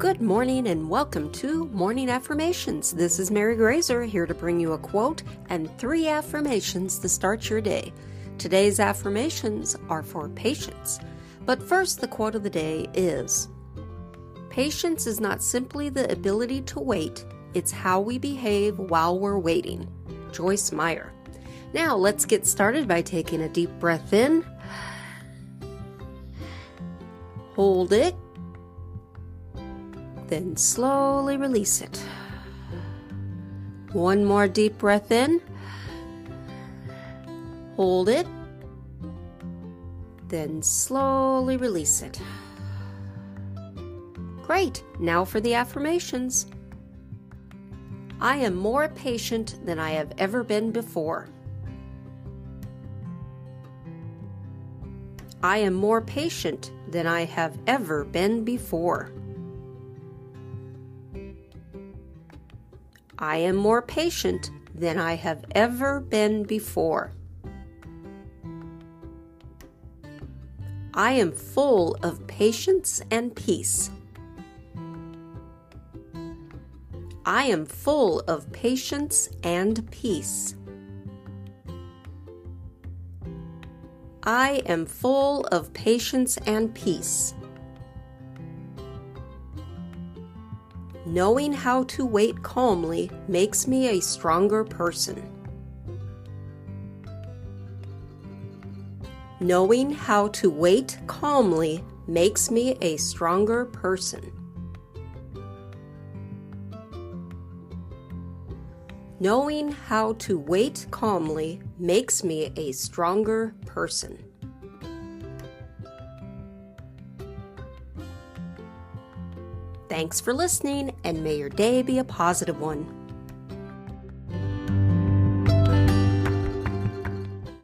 Good morning and welcome to Morning Affirmations. This is Mary Graser here to bring you a quote and three affirmations to start your day. Today's affirmations are for patience. But first, the quote of the day is Patience is not simply the ability to wait, it's how we behave while we're waiting. Joyce Meyer. Now, let's get started by taking a deep breath in. Hold it then slowly release it. One more deep breath in. Hold it. Then slowly release it. Great. Now for the affirmations. I am more patient than I have ever been before. I am more patient than I have ever been before. I am more patient than I have ever been before. I am full of patience and peace. I am full of patience and peace. I am full of patience and peace. Knowing how to wait calmly makes me a stronger person. Knowing how to wait calmly makes me a stronger person. Knowing how to wait calmly makes me a stronger person. Thanks for listening, and may your day be a positive one.